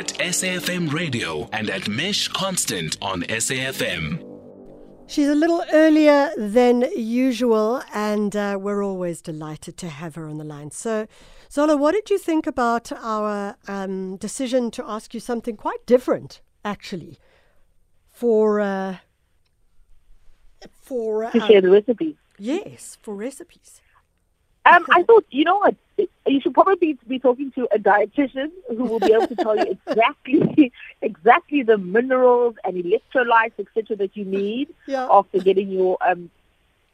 at SAFM Radio and at Mesh Constant on SAFM. She's a little earlier than usual, and uh, we're always delighted to have her on the line. So, Zola, what did you think about our um, decision to ask you something quite different, actually, for uh, for to share um, the recipes. yes, for recipes. Um, I thought, you know what? You should probably be talking to a dietitian who will be able to tell you exactly, exactly the minerals and electrolytes, etc., that you need Yeah. after getting your um,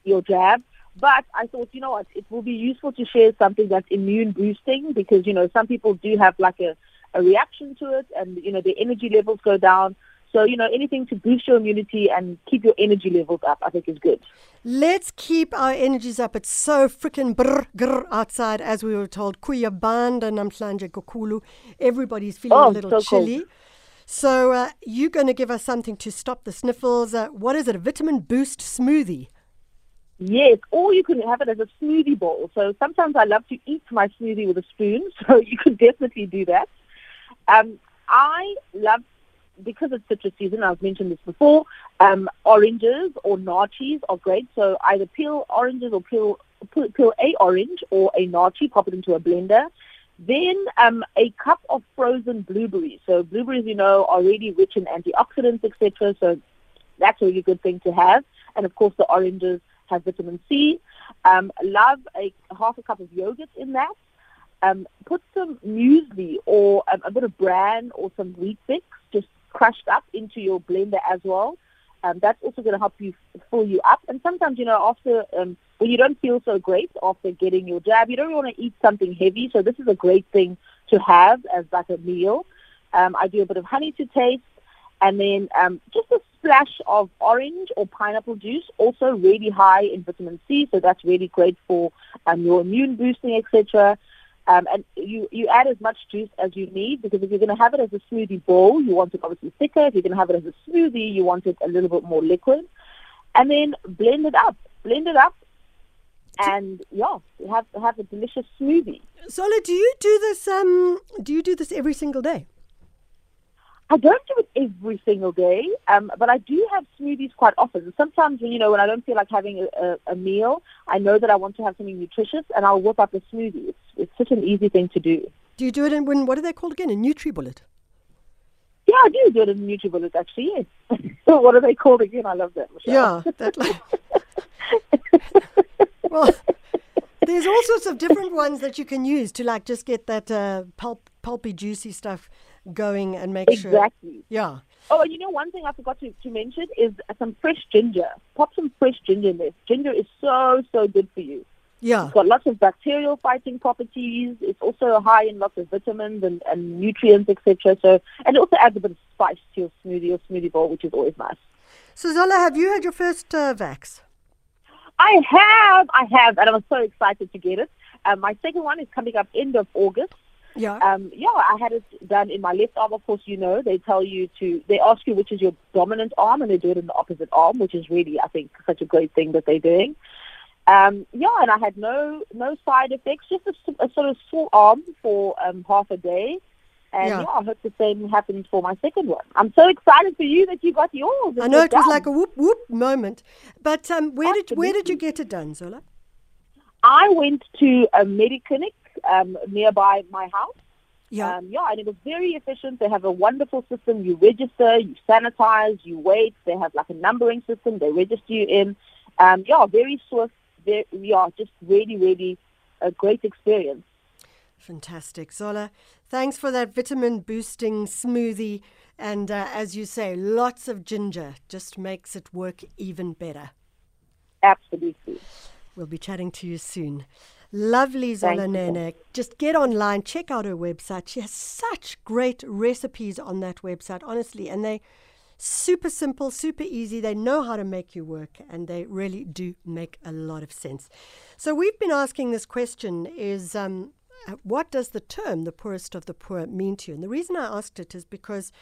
your jab. But I thought, you know what? It will be useful to share something that's immune boosting because you know some people do have like a, a reaction to it, and you know their energy levels go down. So you know anything to boost your immunity and keep your energy levels up, I think is good. Let's keep our energies up. It's so freaking brr, grr outside, as we were told. Kuyabanda namhlanje kokulu. Everybody's feeling Oh, a little so cold. chilly. So uh, you're going to give us something to stop the sniffles. Uh, what is it? A vitamin boost smoothie. Yes, or you can have it as a smoothie bowl. So sometimes I love to eat my smoothie with a spoon, so you could definitely do that. Um, I love, because it's citrus season, I've mentioned this before, um, oranges or naartjies are great. So either peel oranges or peel, peel, peel a orange or a naartjie, pop it into a blender. Then um, a cup of frozen blueberries. So blueberries, you know, are really rich in antioxidants, etc. So that's a really good thing to have. And of course, the oranges have vitamin C. Um, love a half a cup of yogurt in that. Um, put some muesli or um, a bit of bran or some wheat bix just crushed up into your blender as well. Um, that's also going to help you fill you up. And sometimes, you know, after um, when you don't feel so great after getting your jab, you don't want to eat something heavy. So this is a great thing to have as like a meal. Um, I do a bit of honey to taste, and then um, just a splash of orange or pineapple juice, also really high in vitamin C, so that's really great for um, your immune boosting, etc. Um, and you, you add as much juice as you need because if you're going to have it as a smoothie bowl, you want it obviously thicker. If you're going to have it as a smoothie, you want it a little bit more liquid. And then blend it up. Blend it up. And yeah, have have a delicious smoothie. Zola, do you do this? Um, do you do this every single day? I don't do it every single day, um, but I do have smoothies quite often. Sometimes, when you know, when I don't feel like having a, a, a meal, I know that I want to have something nutritious, and I'll whip up a smoothie. It's such an easy thing to do. Do you do it in when? What are they called again? A Nutri Bullet? Yeah, I do do it in NutriBullet, actually. Yes. what are they called again? I love that. Michelle. Yeah, that. Like, well, there's all sorts of different ones that you can use to like just get that uh, pulp, pulpy, juicy stuff going and make sure. Exactly. Yeah. Oh, and you know, one thing I forgot to, to mention is some fresh ginger. Pop some fresh ginger in there. Ginger is so, so good for you. Yeah. It's got lots of bacterial fighting properties. It's also high in lots of vitamins and, and nutrients, etc. So, and it also adds a bit of spice to your smoothie or smoothie bowl, which is always nice. So Zola, have you had your first uh, vax? I have, I have, and I'm so excited to get it. Um, my second one is coming up end of August. Yeah. Um, yeah, I had it done in my left arm. Of course, you know they tell you to. They ask you which is your dominant arm, and they do it in the opposite arm, which is really, I think, such a great thing that they're doing. Um, yeah, and I had no no side effects, just a sort of sore arm for um, half a day. And Yeah. yeah. I hope the same happens for my second one. I'm so excited for you that you got yours. I know it was like a whoop whoop moment, but um, where did where did you get it done, Zola? I went to a mediclinic um, nearby my house. Yeah. Um, yeah, and it was very efficient. They have a wonderful system. You register, you sanitize, you wait. They have like a numbering system. They register you in. Um, yeah, very swift. Very, yeah, just really, really a great experience. Fantastic, Zola. Thanks for that vitamin boosting smoothie, and uh, as you say, lots of ginger just makes it work even better. Absolutely. We'll be chatting to you soon. Lovely Zola. Nene. Just get online, check out her website. She has such great recipes on that website, honestly, and they super simple, super easy. They know how to make you work, and they really do make a lot of sense. So we've been asking this question: Is um, uh, what does the term "the poorest of the poor" mean to you? And the reason I asked it is because